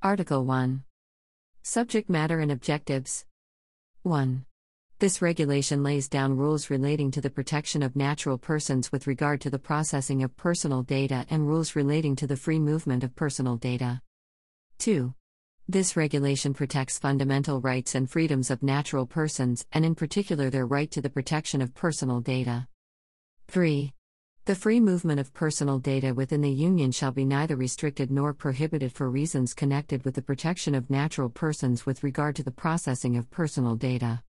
Article 1. Subject Matter and Objectives 1. This regulation lays down rules relating to the protection of natural persons with regard to the processing of personal data and rules relating to the free movement of personal data. 2. This regulation protects fundamental rights and freedoms of natural persons, and in particular their right to the protection of personal data. 3. The free movement of personal data within the Union shall be neither restricted nor prohibited for reasons connected with the protection of natural persons with regard to the processing of personal data.